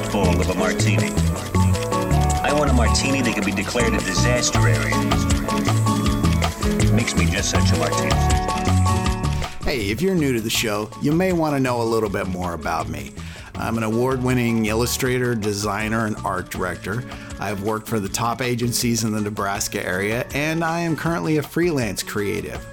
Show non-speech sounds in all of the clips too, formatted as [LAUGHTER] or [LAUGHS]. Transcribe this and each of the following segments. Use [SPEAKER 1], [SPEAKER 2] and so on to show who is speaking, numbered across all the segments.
[SPEAKER 1] Dust of a martini. I want a martini that can be declared a disaster area. Makes me just such a martini.
[SPEAKER 2] Hey, if you're new to the show, you may want to know a little bit more about me. I'm an award winning illustrator, designer, and art director. I've worked for the top agencies in the Nebraska area, and I am currently a freelance creative.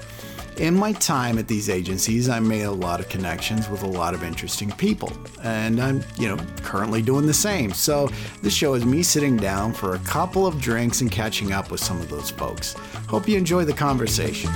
[SPEAKER 2] In my time at these agencies, I made a lot of connections with a lot of interesting people, and I'm, you know, currently doing the same. So, this show is me sitting down for a couple of drinks and catching up with some of those folks. Hope you enjoy the conversation.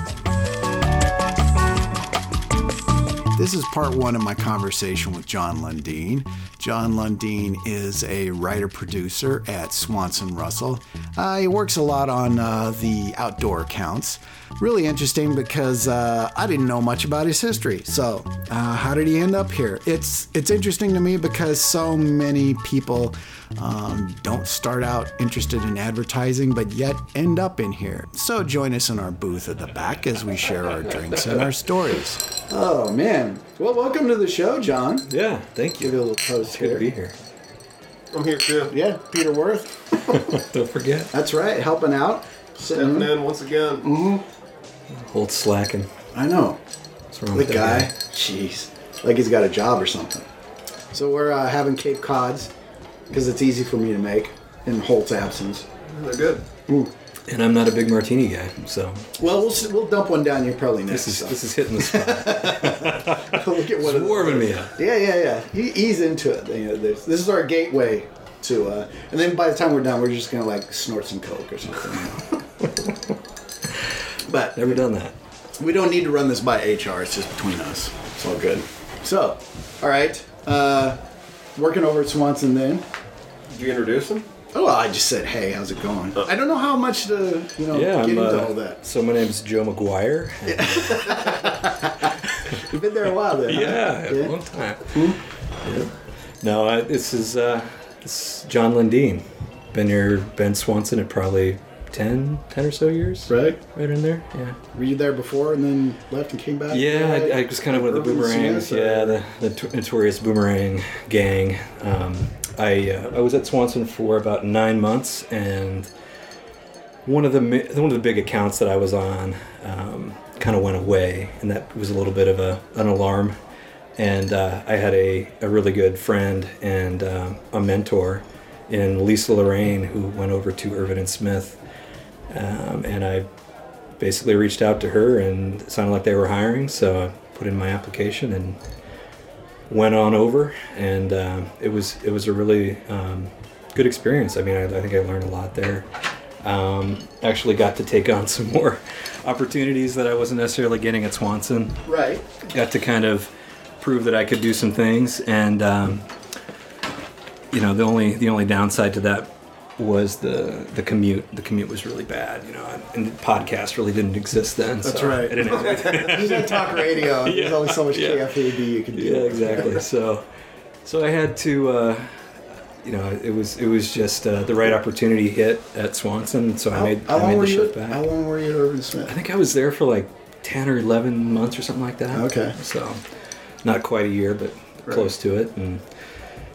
[SPEAKER 2] This is part one of my conversation with Jon Lundeen. Jon Lundeen is a writer producer at Swanson Russell. Uh, he works a lot on uh, the outdoor accounts. Really interesting because uh, I didn't know much about his history. So, uh, how did he end up here? It's it's interesting to me because so many people um, don't start out interested in advertising, but yet end up in here. So, join us in our booth at the back as we share our drinks and our stories. Oh man! Well, welcome to the show, Jon.
[SPEAKER 3] Yeah, thank
[SPEAKER 2] Give
[SPEAKER 3] you.
[SPEAKER 2] you a little toast
[SPEAKER 3] Good
[SPEAKER 2] here.
[SPEAKER 3] to be here.
[SPEAKER 4] I'm here too.
[SPEAKER 2] Yeah, Peter Worth. [LAUGHS]
[SPEAKER 3] Don't forget,
[SPEAKER 2] That's right, helping out.
[SPEAKER 4] Stepping
[SPEAKER 2] Sitting.
[SPEAKER 4] in once again. Hmm.
[SPEAKER 3] hold slacking.
[SPEAKER 2] I know.
[SPEAKER 3] What's wrong
[SPEAKER 2] The
[SPEAKER 3] with that
[SPEAKER 2] guy. Jeez, like he's got a job or something. So we're uh, having Cape Cods because it's easy for me to make in Holt's absence.
[SPEAKER 4] They're good.
[SPEAKER 3] And I'm not a big martini guy, so
[SPEAKER 2] Well, we'll we'll dump one down here probably next.
[SPEAKER 3] this is
[SPEAKER 2] so.
[SPEAKER 3] this is hitting the spot. [LAUGHS] [LAUGHS]
[SPEAKER 2] we'll get one
[SPEAKER 3] it's
[SPEAKER 2] of the-
[SPEAKER 3] warming me up.
[SPEAKER 2] Yeah, yeah, yeah. He, ease into it. You know, this, this is our gateway to, uh, and then by the time we're done, we're just gonna like snort some coke or something. but
[SPEAKER 3] Never done that.
[SPEAKER 2] we don't need to run this by HR. It's just between us. It's all good. So, all right. Uh, working over at Swanson then.
[SPEAKER 4] Did you introduce them?
[SPEAKER 2] Oh, I just said, hey, how's it going? I don't know how much to, you know,
[SPEAKER 3] Yeah,
[SPEAKER 2] get
[SPEAKER 3] I'm.
[SPEAKER 2] into
[SPEAKER 3] Uh,
[SPEAKER 2] all that.
[SPEAKER 3] so my name's Joe McGuire. and- [LAUGHS]
[SPEAKER 2] You've been there a while then. huh?
[SPEAKER 3] yeah,
[SPEAKER 2] Yeah.
[SPEAKER 3] a long time. Yeah. No, I, this is uh, this is Jon Lundeen. Been here, Ben Swanson at probably 10, 10 or so years.
[SPEAKER 2] Right?
[SPEAKER 3] Right in there. Yeah.
[SPEAKER 2] Were you there before and then left and came back?
[SPEAKER 3] Yeah,
[SPEAKER 2] Right?
[SPEAKER 3] I, I was kind of one of the boomerangs. Yeah, the, the notorious boomerang gang. Um, I uh, I was at Swanson for about nine months, and one of the one of the big accounts that I was on um, kind of went away, and that was a little bit of a an alarm. And uh, I had a, a really good friend and uh, a mentor in Lisa Lorraine who went over to Ervin and Smith, um, and I basically reached out to her and sounded like they were hiring so i put in my application and went on over and um, it was it was a really um, good experience. I mean I, I think i learned a lot there. Um, actually got to take on [LAUGHS] some more opportunities that i wasn't necessarily getting at swanson.
[SPEAKER 2] Right.
[SPEAKER 3] got to kind of prove that I could do some things, and um, you know the only the only downside to that was the the commute. The commute was really bad, you know, and the podcast really didn't exist then.
[SPEAKER 2] That's
[SPEAKER 3] so
[SPEAKER 2] right.
[SPEAKER 3] I didn't [LAUGHS] have
[SPEAKER 2] You did talk radio. Yeah. [LAUGHS] There's
[SPEAKER 3] Yeah.
[SPEAKER 2] only so much
[SPEAKER 3] Yeah.
[SPEAKER 2] KFAB you can do.
[SPEAKER 3] yeah, exactly. [LAUGHS] So, so I had to, uh, you know, it was it was just uh, the right opportunity hit at Swanson, so I made
[SPEAKER 2] how
[SPEAKER 3] I made
[SPEAKER 2] were
[SPEAKER 3] the
[SPEAKER 2] you?
[SPEAKER 3] shift back.
[SPEAKER 2] How long were you at Ervin Smith?
[SPEAKER 3] I think I was there for like ten or eleven months or something like that.
[SPEAKER 2] Okay.
[SPEAKER 3] So, not quite a year, but close to it, and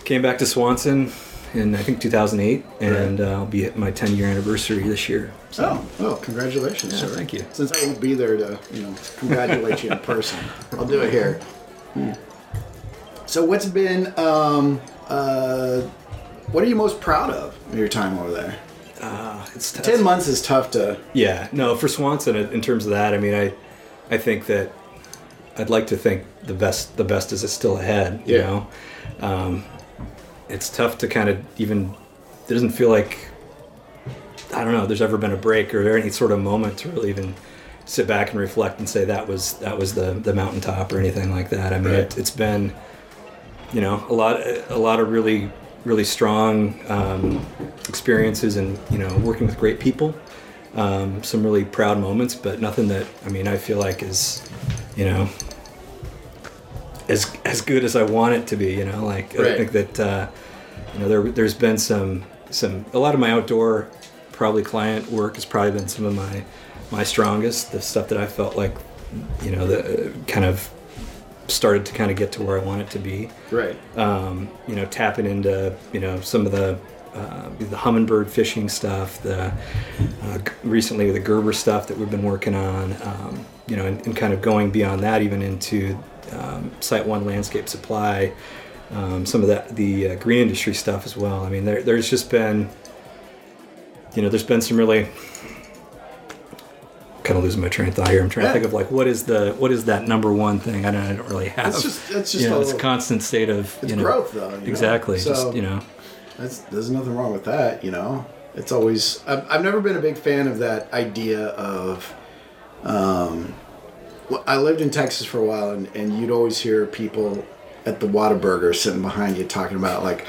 [SPEAKER 3] came back to Swanson in I think 2008, and uh, I'll be at my 10 year anniversary this year.
[SPEAKER 2] Oh, well, congratulations,
[SPEAKER 3] Yeah,
[SPEAKER 2] sir.
[SPEAKER 3] thank you.
[SPEAKER 2] Since I won't be there to, you know, congratulate you in person, [LAUGHS] I'll do it here. Hmm. So, what's been, um, uh, what are you most proud of in your time over there?
[SPEAKER 3] Uh, it's tough.
[SPEAKER 2] Ten months is tough to.
[SPEAKER 3] Yeah, no, for Swanson, in terms of that, I mean, I, I think that I'd like to think the best, the best is still ahead. You
[SPEAKER 2] Yeah.
[SPEAKER 3] know, um, it's tough to kind of even. It doesn't feel like. I don't know. There's ever been a break or there any sort of moment to really even sit back and reflect and say that was that was the the mountaintop or anything like that. I mean,
[SPEAKER 2] Right.
[SPEAKER 3] it, it's been you know, a lot, a lot of really, really strong um, experiences, and you know, working with great people. Um, some really proud moments, but nothing that I mean, I feel like is, you know, as as good as I want it to be. You know, like I think that uh, you know there there's been some some a lot of my outdoor probably client work has probably been some of my my strongest. The stuff that I felt like you know the uh, kind of started to kind of get to where I want it to be.
[SPEAKER 2] Right.
[SPEAKER 3] Um, you know, tapping into you know some of the uh, the Humminbird fishing stuff, the uh, g- recently the Gerber stuff that we've been working on. Um, you know, and, and kind of going beyond that, even into um, SiteOne Landscape Supply, um, some of that the uh, green industry stuff as well. I mean, there, there's just been, you know, there's been some really kind of losing my train of thought here. I'm trying
[SPEAKER 2] Yeah.
[SPEAKER 3] to think of like what is the what is that number one thing? I don't, I don't really have.
[SPEAKER 2] It's just- it's just
[SPEAKER 3] you know,
[SPEAKER 2] a
[SPEAKER 3] it's a constant state of
[SPEAKER 2] It's
[SPEAKER 3] you know,
[SPEAKER 2] growth, though. you know?
[SPEAKER 3] Exactly.
[SPEAKER 2] So
[SPEAKER 3] just you know.
[SPEAKER 2] that's, there's nothing wrong with that. You know, it's always. I've, I've never been a big fan of that idea of. Um, well, I lived in Texas for a while, and, and you'd always hear people at the Whataburger sitting behind you talking about like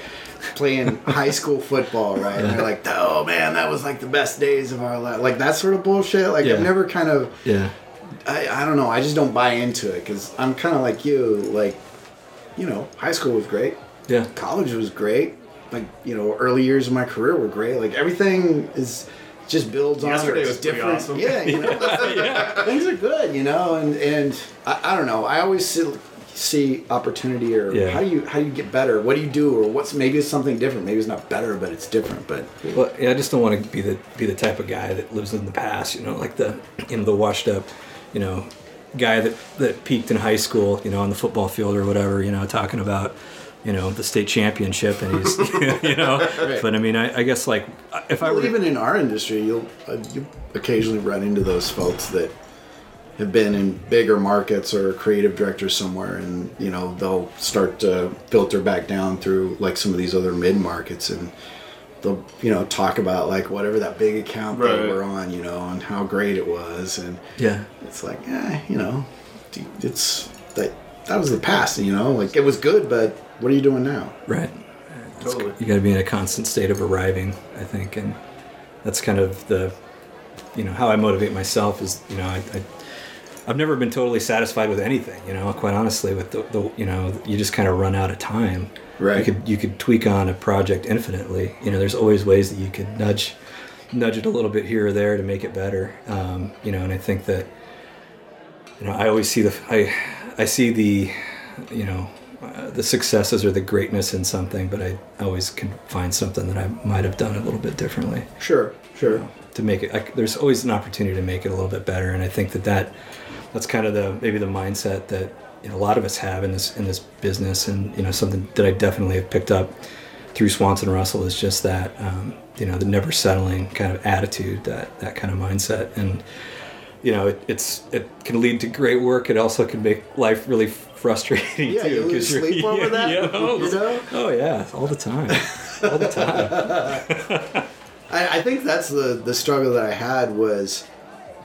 [SPEAKER 2] playing [LAUGHS] high school football, right? And they're like, "Oh man, that was like the best days of our life," like that sort of bullshit. Like
[SPEAKER 3] Yeah.
[SPEAKER 2] I've never kind of.
[SPEAKER 3] Yeah.
[SPEAKER 2] I, I don't know. I just don't buy into it because I'm kind of like you. Like, you know, high school was great.
[SPEAKER 3] Yeah.
[SPEAKER 2] College was great. Like, you know, early years of my career were great. Like everything is just builds on.
[SPEAKER 4] Yesterday
[SPEAKER 2] it's
[SPEAKER 4] was
[SPEAKER 2] different.
[SPEAKER 4] awesome.
[SPEAKER 2] Yeah, you know, [LAUGHS] things are good. You know, and and I, I don't know. I always see, see opportunity or
[SPEAKER 3] Yeah.
[SPEAKER 2] how do you how do you get better? What do you do? Or what's maybe it's something different. Maybe it's not better, but it's different. But
[SPEAKER 3] Well, yeah, I just don't want to be the be the type of guy that lives in the past. You know, like the you know the washed up, you know, guy that that peaked in high school. You know, on the football field or whatever. You know, talking about you know the state championship and he's [LAUGHS] you know.
[SPEAKER 2] Right.
[SPEAKER 3] But I mean, I, I guess like if I were
[SPEAKER 2] even in our industry, you'll uh, you occasionally run into those folks that have been in bigger markets or creative directors somewhere, and you know they'll start to filter back down through like some of these other mid markets, and they'll you know talk about like whatever that big account they
[SPEAKER 4] Right.
[SPEAKER 2] were on, you know, and how great it was, and
[SPEAKER 3] yeah
[SPEAKER 2] it's like, eh, you know, it's that that was the past, you know, like it was good, but what are you doing now?
[SPEAKER 3] right.
[SPEAKER 4] Totally.
[SPEAKER 3] you got to be in a constant state of arriving i think and that's kind of the you know how i motivate myself is you know i, I i've never been totally satisfied with anything you know quite honestly with the, the you know you just kind of run out of time
[SPEAKER 2] Right.
[SPEAKER 3] you could you could tweak on a project infinitely you know there's always ways that you could nudge nudge it a little bit here or there to make it better um, you know and i think that you know i always see the i i see the you know uh, the successes or the greatness in something but i always can find something that i might have done a little bit differently
[SPEAKER 2] Sure, sure.
[SPEAKER 3] to make it I, there's always an opportunity to make it a little bit better and i think that that that's kind of the maybe the mindset that you know, a lot of us have in this in this business and you know something that i definitely have picked up through swanson russell is just that um, you know the never settling kind of attitude that that kind of mindset and you know it, it's it can lead to great work it also can make life really frustrating
[SPEAKER 2] Yeah,
[SPEAKER 3] too
[SPEAKER 2] you lose sleep over [LAUGHS]
[SPEAKER 3] yeah,
[SPEAKER 2] that,
[SPEAKER 3] yeah, oh,
[SPEAKER 2] you know?
[SPEAKER 3] oh yeah all the time all the time [LAUGHS]
[SPEAKER 2] I, I think that's the the struggle that I had was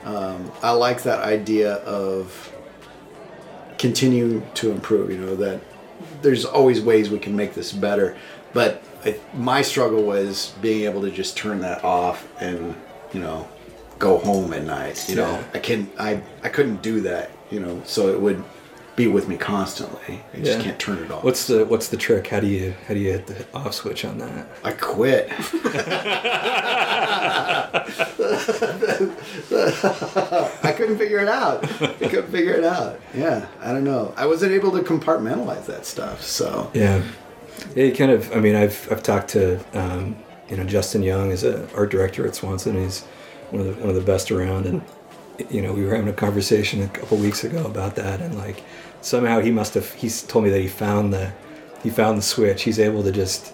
[SPEAKER 2] um, I like that idea of continue to improve. You know that there's always ways we can make this better, but I, my struggle was being able to just turn that off and you know go home at night. You know
[SPEAKER 3] Yeah.
[SPEAKER 2] I can I I couldn't do that. You know so it would be with me constantly. I just can't turn it off.
[SPEAKER 3] What's the what's the trick? How do you how do you hit the off switch on that?
[SPEAKER 2] I quit. [LAUGHS] I couldn't figure it out. I couldn't figure it out. Yeah, I don't know. I wasn't able to compartmentalize that stuff. So
[SPEAKER 3] Yeah, yeah. You kind of. I mean, I've I've talked to um, you know Justin Young is a art director at Swanson. He's one of the one of the best around, and you know we were having a conversation a couple weeks ago about that, and like somehow he must have. He's told me that he found the he found the switch. He's able to just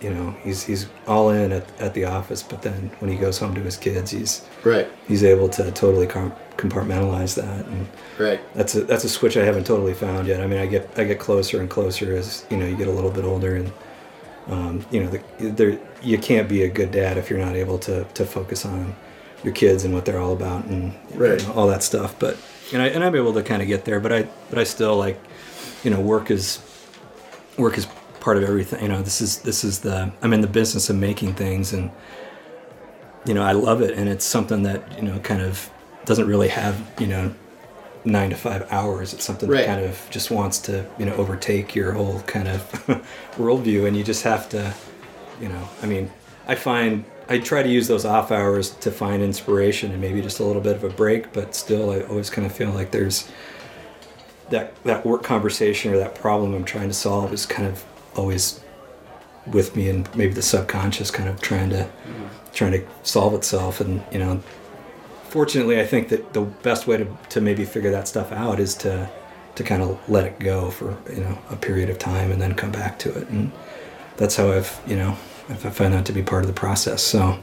[SPEAKER 3] you know he's he's all in at, at the office, but then when he goes home to his kids, he's
[SPEAKER 2] right,
[SPEAKER 3] he's able to totally com- compartmentalize that and.
[SPEAKER 2] right,
[SPEAKER 3] that's a that's a switch I haven't totally found yet. I mean, I get I get closer and closer as you know you get a little bit older, and um, you know the, there you can't be a good dad if you're not able to to focus on your kids and what they're all about and you know, all that stuff. But and I and I'm able to kind of get there, but I but I still like you know work is work is part of everything. You know, this is this is the I'm in the business of making things, and you know I love it, and it's something that you know kind of doesn't really have you know nine to five hours. It's something
[SPEAKER 2] Right.
[SPEAKER 3] that kind of just wants to you know overtake your whole kind of [LAUGHS] worldview, and you just have to, you know. I mean, I find I try to use those off hours to find inspiration and maybe just a little bit of a break, but still, I always kind of feel like there's that that work conversation or that problem I'm trying to solve is kind of always with me and maybe the subconscious kind of trying to mm-hmm. trying to solve itself. And you know fortunately I think that the best way to, to maybe figure that stuff out is to to kind of let it go for you know a period of time and then come back to it. And that's how I've you know I've I find that to be part of the process so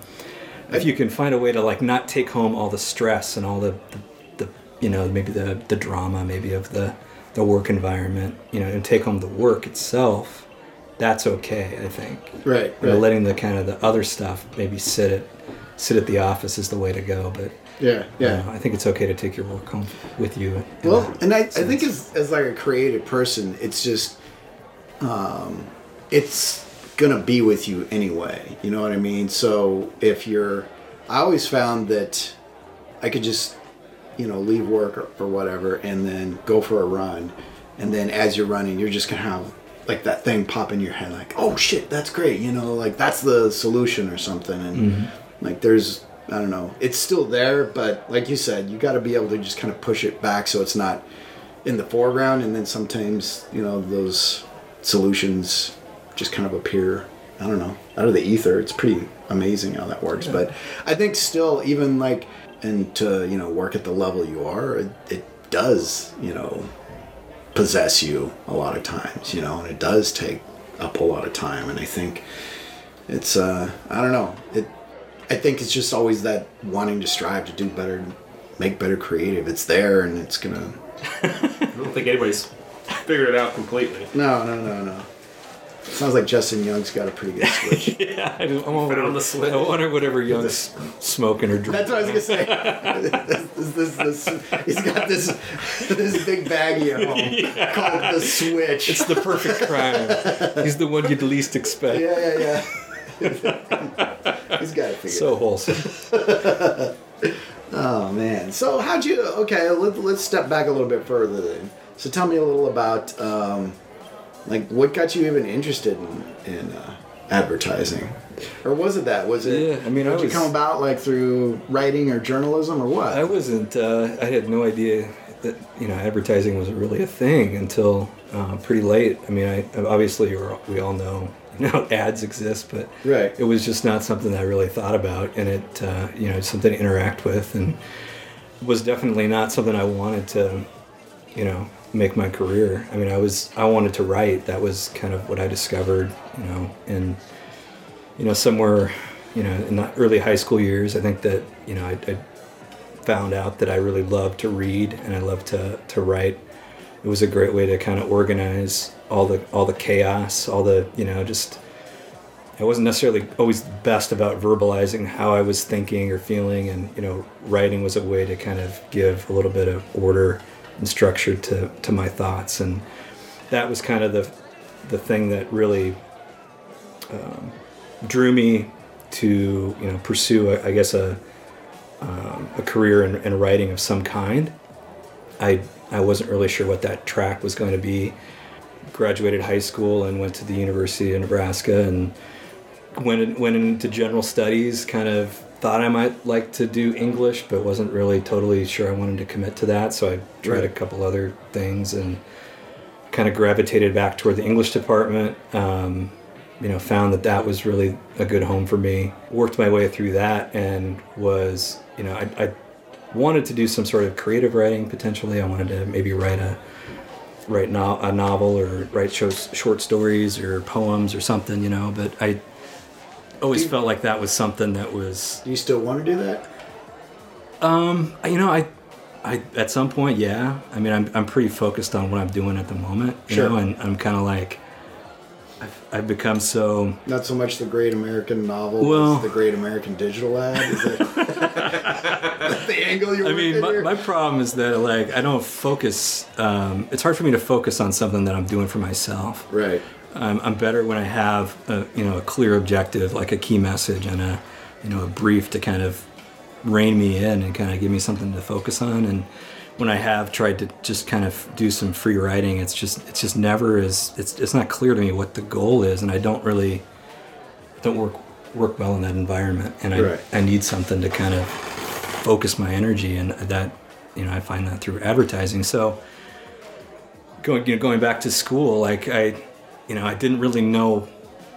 [SPEAKER 3] if you can find a way to like not take home all the stress and all the, the, the you know maybe the the drama maybe of the the work environment you know and take home the work itself that's okay i think
[SPEAKER 2] Right,
[SPEAKER 3] You know,
[SPEAKER 2] right.
[SPEAKER 3] letting the kind of the other stuff maybe sit at sit at the office is the way to go but
[SPEAKER 2] Yeah, yeah.
[SPEAKER 3] uh, i think it's okay to take your work home with you
[SPEAKER 2] Well, and I, I think as, as like a creative person, it's just, um, it's gonna be with you anyway. You know what I mean? So if you're, I always found that I could just, you know, leave work or, or whatever, and then go for a run, and then as you're running, you're just gonna have like that thing pop in your head, like, oh shit, that's great. You know, like that's the solution or something, and mm-hmm. like there's. I don't know. It's still there, but like you said, you got to be able to just kind of push it back so it's not in the foreground and then sometimes you know those solutions just kind of appear i don't know out of the ether. It's pretty amazing how that works. But i think still even like and to you know work at the level you are it, it does you know possess you a lot of times you know and it does take up a lot of time. And i think it's uh i don't know. It i think it's just always that wanting to strive to do better make better creative. It's there and it's gonna [LAUGHS]
[SPEAKER 4] I don't think anybody's figured it out completely.
[SPEAKER 2] No, no, no, no. Sounds like Justin Young's got a pretty good switch. [LAUGHS]
[SPEAKER 3] yeah i, don't- I wonder,
[SPEAKER 4] Found the switch.
[SPEAKER 3] I wonder whatever young's smoking or drinking
[SPEAKER 2] That's what I was gonna say. this, this, this, this, he's got this this big baggie at home [LAUGHS] called the Switch.
[SPEAKER 3] it's the perfect crime he's the one you'd least expect
[SPEAKER 2] yeah, yeah, yeah. [LAUGHS] he's got it figured.
[SPEAKER 3] so wholesome
[SPEAKER 2] oh man. So how'd you? Okay, let, let's step back a little bit further then. So tell me a little about um, like what got you even interested in in uh, advertising, or was it that? Was it?
[SPEAKER 3] Yeah, I mean, I
[SPEAKER 2] you
[SPEAKER 3] was-
[SPEAKER 2] come about like through writing or journalism or what?
[SPEAKER 3] I wasn't. Uh, I had no idea that you know advertising was really a thing until uh, pretty late. I mean, I obviously we all know [LAUGHS] you know ads exist, but
[SPEAKER 2] Right.
[SPEAKER 3] it was just not something that I really thought about, and it uh, you know something to interact with, and was definitely not something I wanted to you know make my career. I mean, I was I wanted to write. That was kind of what I discovered, you know, and you know somewhere you know in the early high school years, I think that you know I. I found out that I really love to read and I love to, to write. It was a great way to kind of organize all the all the chaos, all the you know just. I wasn't necessarily always the best about verbalizing how I was thinking or feeling, and you know, writing was a way to kind of give a little bit of order and structure to, to my thoughts, and that was kind of the the thing that really um, drew me to you know pursue, I guess, a um, a career in, in writing of some kind. I I wasn't really sure what that track was going to be. Graduated high school and went to the University of Nebraska and went went into general studies. Kind of thought I might like to do English, but wasn't really totally sure I wanted to commit to that. So I tried a couple other things and kind of gravitated back toward the English department. Um, you know, found that that was really a good home for me. Worked my way through that and was, you know, I, I wanted to do some sort of creative writing potentially. I wanted to maybe write a write no- a novel or write short stories or poems or something, you know. But I always felt like that was something that was,
[SPEAKER 2] Do you still want to do that?
[SPEAKER 3] um, you know, I. I, at some point, yeah. I mean, I'm, I'm pretty focused on what I'm doing at the moment, you
[SPEAKER 2] Sure.
[SPEAKER 3] know, and I'm kind of like, I've, I've become so
[SPEAKER 2] Not so much the Great American Novel,
[SPEAKER 3] Well-
[SPEAKER 2] as the Great American Digital Ad. Is it That's [LAUGHS] the angle you're
[SPEAKER 3] I mean, my, my problem is that like I don't focus. Um, it's hard for me to focus on something that I'm doing for myself.
[SPEAKER 2] right.
[SPEAKER 3] I'm, I'm better when I have a, you know a clear objective, like a key message and a you know a brief to kind of rein me in and kind of give me something to focus on. And when I have tried to just kind of do some free writing, it's just it's just never is it's it's not clear to me what the goal is, and I don't really don't work work well in that environment, and I
[SPEAKER 2] Right.
[SPEAKER 3] I need something to kind of focus my energy, and that you know I find that through advertising. So going you know going back to school, like I you know I didn't really know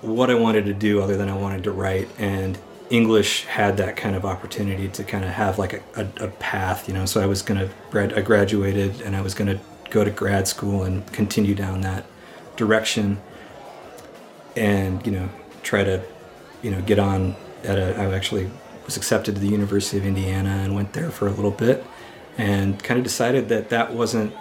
[SPEAKER 3] what I wanted to do other than I wanted to write, and English had that kind of opportunity to kind of have like a, a, a path, you know. So I was gonna grad I graduated, and I was gonna go to grad school and continue down that direction, and you know try to you know get on at a I actually was accepted to the University of Indiana and went there for a little bit and kind of decided that that wasn't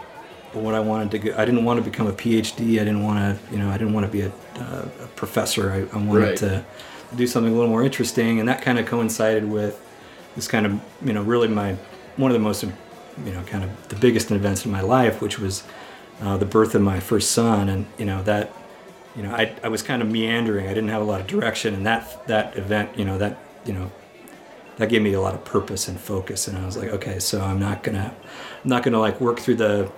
[SPEAKER 3] what I wanted to go. I didn't want to become a PhD. I didn't want to, you know, I didn't want to be a, uh, a professor. I, I wanted
[SPEAKER 2] Right.
[SPEAKER 3] to do something a little more interesting, and that kind of coincided with this kind of, you know, really my one of the most, you know, kind of the biggest events in my life, which was uh, the birth of my first son, and you know that, you know, I, I was kind of meandering. I didn't have a lot of direction, and that that event, you know, that you know that gave me a lot of purpose and focus and i was like okay so i'm not gonna i'm not gonna like work through the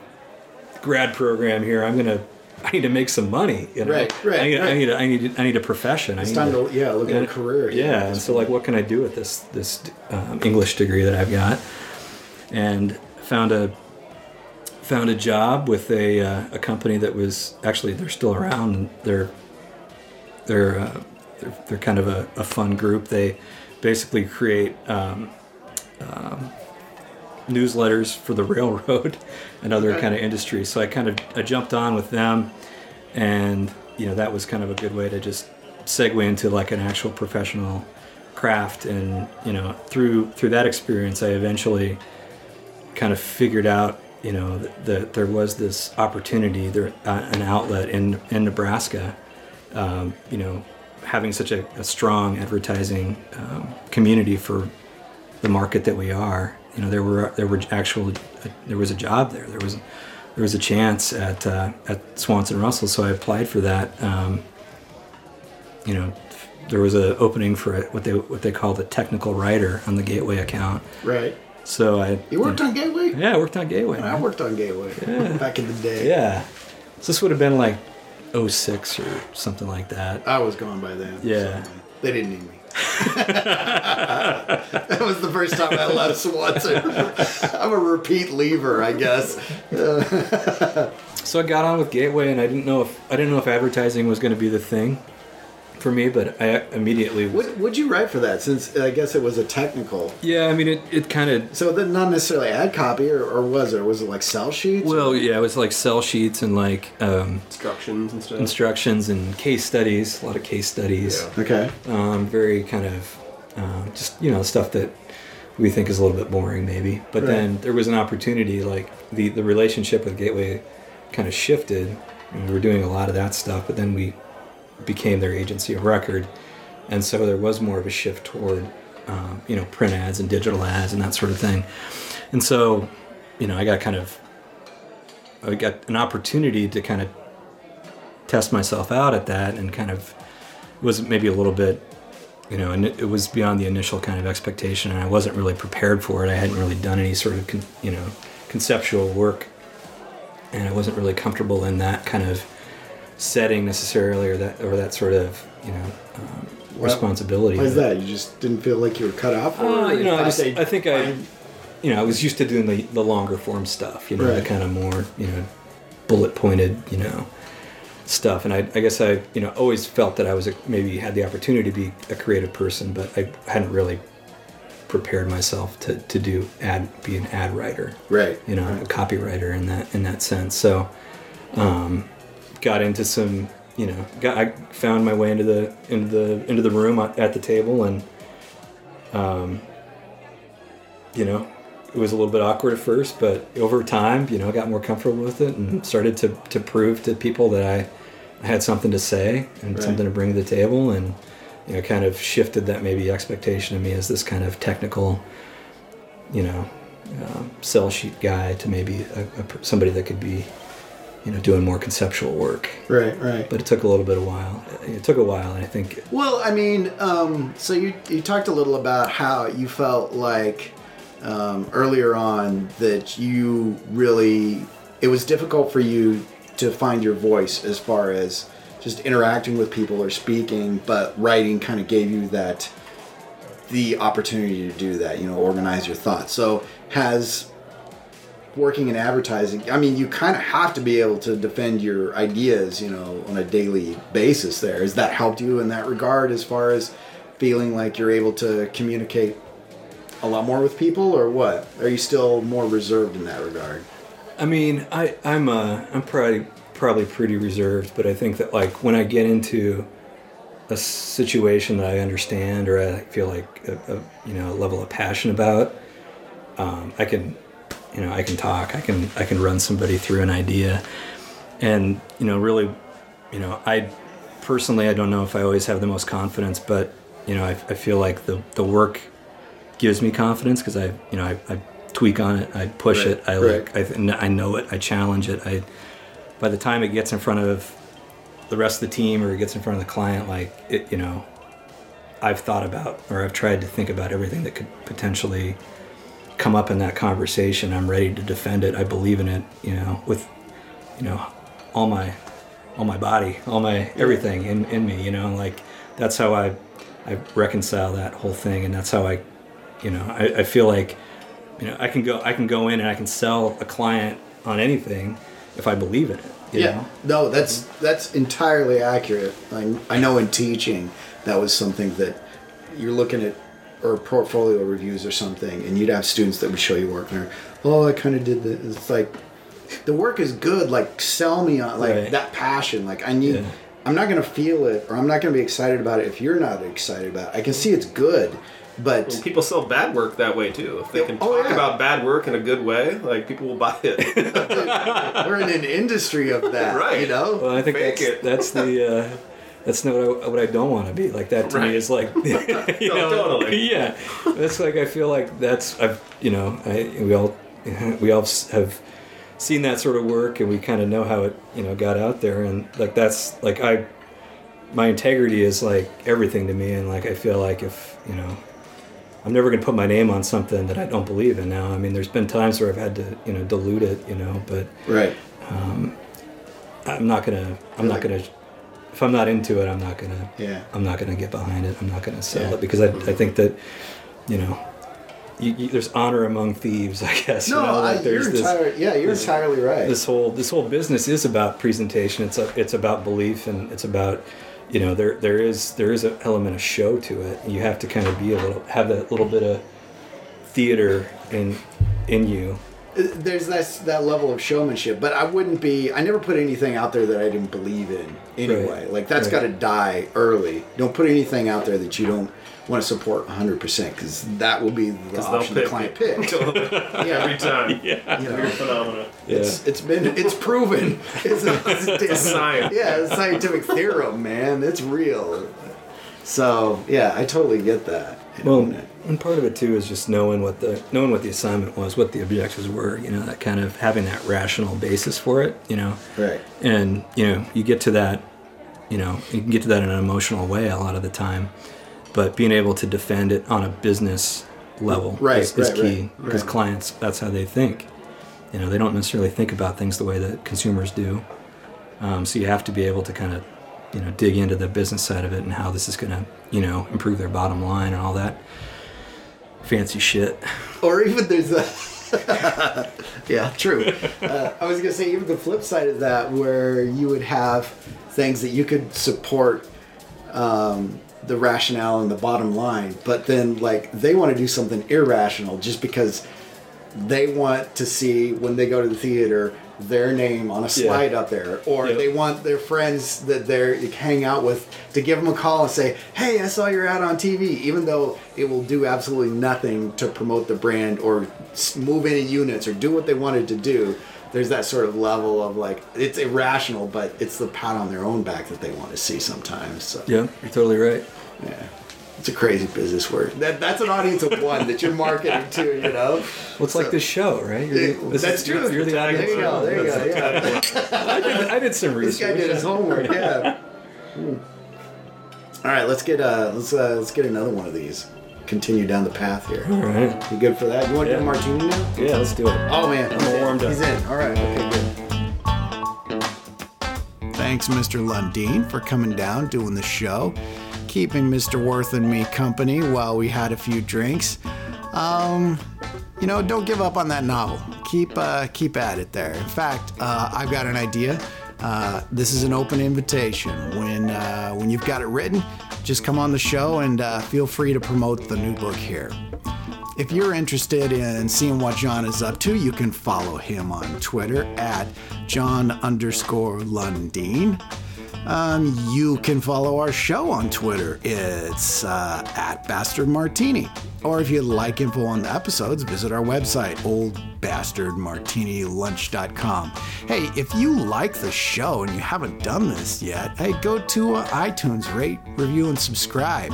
[SPEAKER 3] grad program here i'm gonna i need to make some money you know?
[SPEAKER 2] Right, right,
[SPEAKER 3] i need,
[SPEAKER 2] right.
[SPEAKER 3] I, need a, I need I need a profession I need
[SPEAKER 2] time to yeah look at a career. here
[SPEAKER 3] yeah and so like what can i do with this this um, english degree that i've got and found a found a job with a uh, a company that was actually they're still around and they're they're uh, they're, they're kind of a, a fun group they basically create um, um, newsletters for the [LAUGHS] railroad and other
[SPEAKER 2] Okay.
[SPEAKER 3] kind of industries. So i kind of i jumped on with them and you know that was kind of a good way to just segue into like an actual professional craft. And you know through through that experience i eventually kind of figured out you know that, that there was this opportunity there uh, an outlet in in nebraska um, you know having such a, a strong advertising um, community for the market that we are you know there were there were actual there was a job there there was there was a chance at uh, at Swanson Russell so I applied for that um, you know there was an opening for a, what they what they call the technical writer on the Gateway account
[SPEAKER 2] Right.
[SPEAKER 3] so I
[SPEAKER 2] You worked on Gateway?
[SPEAKER 3] yeah I worked on Gateway
[SPEAKER 2] I worked on Gateway back in the day.
[SPEAKER 3] yeah so this would have been like 06 or something like that
[SPEAKER 2] I was gone by then.
[SPEAKER 3] Yeah.
[SPEAKER 2] so they didn't need me. [LAUGHS] that was the first time I left Swanson. [LAUGHS] I'm a repeat leaver, I guess.
[SPEAKER 3] So I got on with Gateway, and I didn't know if I didn't know if advertising was going to be the thing for me, but I immediately was.
[SPEAKER 2] What would you write for that? Since I guess it was a technical.
[SPEAKER 3] Yeah, I mean it. It kind of.
[SPEAKER 2] So then, not necessarily ad copy, or, or was it? Was it like sell sheets?
[SPEAKER 3] Well, yeah, it was like sell sheets and like um,
[SPEAKER 4] Instructions and stuff.
[SPEAKER 3] instructions and case studies. A lot of case studies.
[SPEAKER 4] Yeah.
[SPEAKER 2] okay.
[SPEAKER 3] Um, very kind of um, just you know stuff that we think is a little bit boring maybe. But
[SPEAKER 2] Right.
[SPEAKER 3] then there was an opportunity like the the relationship with Gateway kind of shifted. And we were doing a lot of that stuff, but then we became their agency of record, and so there was more of a shift toward um, you know print ads and digital ads and that sort of thing. And so you know I got kind of I got an opportunity to kind of test myself out at that and kind of was maybe a little bit you know and it, was beyond the initial kind of expectation and i wasn't really prepared for it i hadn't really done any sort of con, you know conceptual work and i wasn't really comfortable in that kind of setting necessarily or that or that sort of you know um, responsibility
[SPEAKER 2] Why is that? You just didn't feel like you were cut out for
[SPEAKER 3] uh, you know, I, just, I think I, you know, I was used to doing the, the longer form stuff, you know, the kind of more, you know, bullet pointed, you know, stuff. And I, I guess I, you know, always felt that I was a, maybe had the opportunity to be a creative person, but I hadn't really prepared myself to, to do ad, be an ad writer,
[SPEAKER 2] Right.
[SPEAKER 3] you know, a copywriter in that in that sense. So, um, got into some, you know, got I found my way into the into the into the room at the table, and, um, you know, it was a little bit awkward at first, but over time, you know, I got more comfortable with it and started to to prove to people that I, I had something to say and
[SPEAKER 2] Right.
[SPEAKER 3] something to bring to the table, and you know, kind of shifted that maybe expectation of me as this kind of technical, you know, um, sell sheet guy to maybe a, a, somebody that could be you know, doing more conceptual work.
[SPEAKER 2] Right, right.
[SPEAKER 3] But it took a little bit of while. It took a while, and I think
[SPEAKER 2] Well, I mean, um, so you you talked a little about how you felt like um, earlier on that you really it was difficult for you to find your voice as far as just interacting with people or speaking, but writing kind of gave you that the opportunity to do that. You know, organize your thoughts. So has working in advertising, I mean, you kind of have to be able to defend your ideas, you know, on a daily basis there. Has that helped you in that regard as far as feeling like you're able to communicate a lot more with people or what? Are you still more reserved in that regard?
[SPEAKER 3] I mean, I I'm uh I'm probably probably pretty reserved, but I think that like when I get into a situation that I understand or I feel like a, a you know a level of passion about, um, I can you know I can talk. I can I can run somebody through an idea, and you know really, you know I personally I don't know if I always have the most confidence, but you know I, I feel like the the work gives me confidence because I you know I, I tweak on it, I push
[SPEAKER 2] Right,
[SPEAKER 3] it, I like I, th- I know it, I challenge it. I by the time it gets in front of the rest of the team or it gets in front of the client, like it, you know, I've thought about or I've tried to think about everything that could potentially come up in that conversation. I'm ready to defend it. I believe in it, you know, with you know all my all my body, all my everything in, in me, you know, like that's how I I reconcile that whole thing and that's how I you know, I, I feel like you know, I can go I can go in and I can sell a client on anything if I believe in it. you know?
[SPEAKER 2] No, that's that's entirely accurate. I, I know in teaching that was something that you're looking at or portfolio reviews or something, and you'd have students that would show you work and they're, oh, I kind of did this. It's like the work is good. Like sell me on like
[SPEAKER 3] Right.
[SPEAKER 2] that passion. Like I need.
[SPEAKER 3] Yeah.
[SPEAKER 2] I'm not gonna feel it, or I'm not gonna be excited about it if you're not excited about it. I can see it's good, but
[SPEAKER 4] And people sell bad work that way too. If they can
[SPEAKER 2] Oh,
[SPEAKER 4] talk
[SPEAKER 2] yeah.
[SPEAKER 4] about bad work in a good way, like people will buy it. [LAUGHS]
[SPEAKER 2] we're in an industry of that.
[SPEAKER 4] Right.
[SPEAKER 2] You know.
[SPEAKER 3] Well, I think
[SPEAKER 4] Fake
[SPEAKER 3] that's,
[SPEAKER 4] it.
[SPEAKER 3] that's the uh, that's not what I, what I don't want to be. Like that to
[SPEAKER 4] Right.
[SPEAKER 3] me is like, [LAUGHS] you [LAUGHS]
[SPEAKER 4] No,
[SPEAKER 3] know,
[SPEAKER 4] totally.
[SPEAKER 3] yeah. That's like I feel like that's I've you know I we all [LAUGHS] we all have seen that sort of work and we kind of know how it you know got out there and like that's like I my integrity is like everything to me and like I feel like if you know I'm never going to put my name on something that I don't believe in now. I mean, there's been times where I've had to, you know, dilute it, you know, but
[SPEAKER 2] Right.
[SPEAKER 3] Um, I'm not gonna. I'm not gonna. If I'm not into it, I'm not gonna.
[SPEAKER 2] Yeah.
[SPEAKER 3] I'm not gonna get behind it. I'm not gonna sell
[SPEAKER 2] Yeah.
[SPEAKER 3] it because I, I think that, you know, you, you, there's honor among thieves. [LAUGHS] I guess.
[SPEAKER 2] No,
[SPEAKER 3] you know,
[SPEAKER 2] I,
[SPEAKER 3] like,
[SPEAKER 2] you're
[SPEAKER 3] this-
[SPEAKER 2] entirely. Yeah, you're
[SPEAKER 3] this-
[SPEAKER 2] entirely right.
[SPEAKER 3] This whole this whole business is about presentation. It's a, it's about belief and it's about, you know, there there is there is an element of show to it. You have to kind of be a little have that little bit of theater in in you.
[SPEAKER 2] There's that that level of showmanship, but I wouldn't be. I never put anything out there that I didn't believe in anyway.
[SPEAKER 3] Right.
[SPEAKER 2] Like that's
[SPEAKER 3] Right.
[SPEAKER 2] got to die early. Don't put anything out there that you don't want to support 100 percent because that will be the
[SPEAKER 4] 'Cause they'll
[SPEAKER 2] option the client
[SPEAKER 4] you.
[SPEAKER 2] pick. [LAUGHS] [LAUGHS]
[SPEAKER 4] Every time.
[SPEAKER 3] Yeah.
[SPEAKER 2] You know,
[SPEAKER 4] Weird phenomena.
[SPEAKER 2] it's it's been it's proven. [LAUGHS] It's, it's, it's
[SPEAKER 4] science.
[SPEAKER 2] Yeah, it's a scientific theorem, man. It's real. So yeah, I totally get that. you
[SPEAKER 3] Well, and part of it too is just knowing what the knowing what the assignment was, what the objectives were. You know, that kind of having that rational basis for it. You know,
[SPEAKER 2] right.
[SPEAKER 3] and you know you get to that. You know, you can get to that in an emotional way a lot of the time, but being able to defend it on a business level
[SPEAKER 2] Right,
[SPEAKER 3] is, is
[SPEAKER 2] right,
[SPEAKER 3] key because
[SPEAKER 2] right.
[SPEAKER 3] clients that's how they think. You know, they don't necessarily think about things the way that consumers do. Um, so you have to be able to kind of, you know, dig into the business side of it and how this is going to, you know, improve their bottom line and all that fancy shit.
[SPEAKER 2] Or even there's a. [LAUGHS] yeah, true. Uh, I was gonna say even the flip side of that, where you would have things that you could support um, the rationale and the bottom line, but then like they want to do something irrational just because they want to see when they go to the theater their name on a slide up there, or
[SPEAKER 3] Yep.
[SPEAKER 2] they want their friends that they're they hang out with to give them a call and say, "Hey, I saw your ad on TV," even though it will do absolutely nothing to promote the brand or move any units or do what they wanted to do. There's that sort of level of like it's irrational, but it's the pat on their own back that they want to see sometimes. So
[SPEAKER 3] Yeah, you're totally right.
[SPEAKER 2] yeah. It's a crazy business word. That, that's an audience of one that you're marketing to, you know?
[SPEAKER 3] Well, it's like this show, right? You're
[SPEAKER 2] Yeah,
[SPEAKER 3] the- this
[SPEAKER 2] that's
[SPEAKER 3] is-
[SPEAKER 2] true.
[SPEAKER 3] You're, you're the
[SPEAKER 2] There
[SPEAKER 3] audience.
[SPEAKER 2] you go, there you go, yeah.
[SPEAKER 3] I, did, I did some
[SPEAKER 2] This guy
[SPEAKER 3] research.
[SPEAKER 2] did his homework, yeah. Hmm. All right, let's get uh let's uh let's get another one of these. Continue down the path here.
[SPEAKER 3] All right.
[SPEAKER 2] You good for that? You want to do a martini now?
[SPEAKER 3] Yeah, let's do it.
[SPEAKER 2] Oh man,
[SPEAKER 3] I'm all warmed up.
[SPEAKER 2] He's in. All right. Okay, good. Thanks, Mr. Lundeen, for coming down, doing the show, keeping Mr. Worth and me company while we had a few drinks. Um, you know, don't give up on that novel. Keep uh, keep at it there. In fact, uh, I've got an idea. Uh, this is an open invitation. When uh, when you've got it written, just come on the show and uh, feel free to promote the new book here. If you're interested in seeing what Jon is up to, you can follow him on Twitter at Jon underscore Lundeen. Um, you can follow our show on Twitter. It's uh, at Bastard Martini. Or if you'd like info on the episodes, visit our website, oldbastardmartinilunch.com. Hey, if you like the show and you haven't done this yet, hey, go to uh, iTunes, rate, review, and subscribe.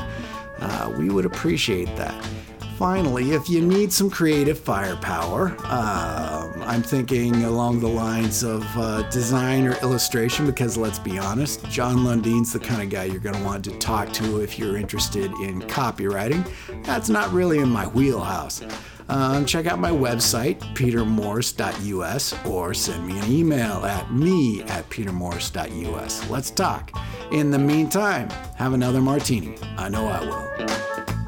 [SPEAKER 2] Uh, we would appreciate that. Finally, if you need some creative firepower, um, I'm thinking along the lines of uh, design or illustration because let's be honest, Jon Lundeen's the kind of guy you're going to want to talk to if you're interested in copywriting. That's not really in my wheelhouse. Um, check out my website, petermorris.us, or send me an email at me at petermorris.us. Let's talk. In the meantime, have another martini. I know I will.